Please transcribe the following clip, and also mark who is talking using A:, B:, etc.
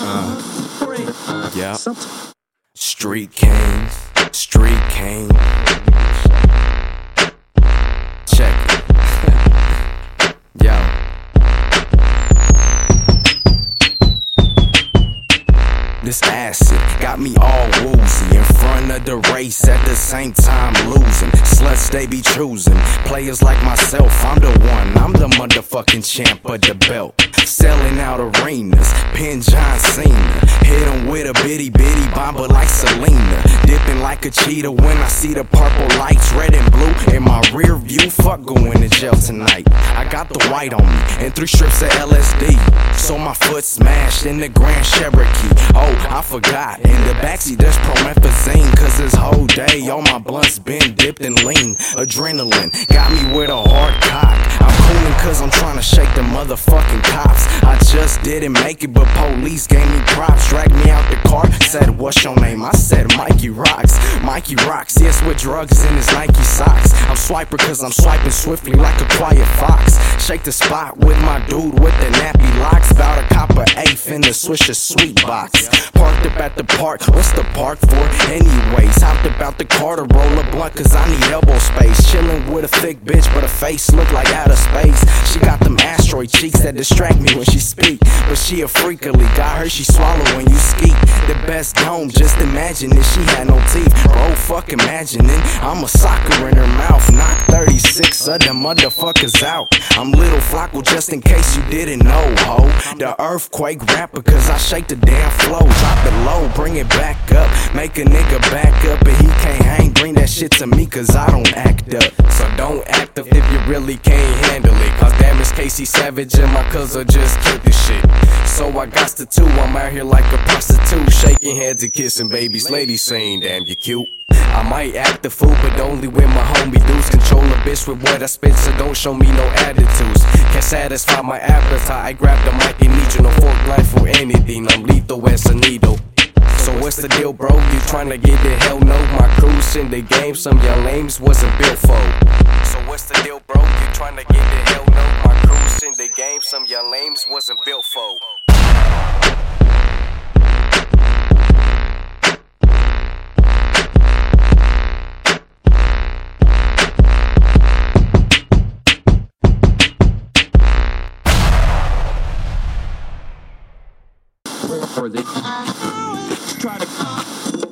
A: Uh, yeah. Street Kings, Street King. Check. Yo. This acid got me all woozy in front of the race at the same time losing. Sluts they be choosing players like myself. I'm the one, I'm the motherfucking champ of the belt. Selling out arenas, pin John Cena. Hit him with a bitty bitty bomber like Selena. Dipping like a cheetah when I see the purple lights, red and blue jail tonight. I got the white on me and three strips of LSD. So my foot smashed in the Grand Cherokee. Oh, I forgot. In the backseat, there's promethazine. Cause this whole day, all my blunts been dipped in lean. Adrenaline got me with a hard cock. Cause I'm trying to shake the motherfucking cops. I just didn't make it, but police gave me props. Dragged me out the car, said, What's your name? I said, Mikey Rocks. Mikey Rocks, yes, with drugs in his Nike socks. I'm swiper cause I'm swiping swiftly like a quiet fox. Shake the spot with my dude with the nappy locks. Bout a copper eighth in the Swisher sweet box. Parked up at the park, what's the park for? Anyways, hopped about the car to roll a blunt cause I need elbow space. Chillin' with a thick bitch, but her face look like outer space. Cheeks that distract me when she speak. But she a freakily, got her, she swallow when you skeet. The best dome, just imagine if she had no teeth. Bro, fuck imagining, I'm a soccer in her mouth. Knock 36 of them motherfuckers out. I'm little Flacco just in case you didn't know, ho. The earthquake rapper, cause I shake the damn flow. Drop it low, bring it back. Make a nigga back up and he can't hang. Bring that shit to me, cause I don't act up. So don't act up if you really can't handle it. Cause damn, it's Casey Savage and my cousin just killed this shit. So I got the two, I'm out here like a prostitute. Shaking heads and kissing babies. Ladies saying, damn, you cute. I might act the fool, but only when my homie dudes control a bitch with what I spit, so don't show me no attitudes. Can't satisfy my appetite. I grab the mic and need you no fork knife or anything. I'm lethal as a needle. So what's the deal, bro? You tryna get the hell no? My crew's in the game, some y'all lames wasn't built for. So what's the deal, bro? You tryna get the hell no? My crew's in the game, some y'all lames wasn't built for.
B: Or they try to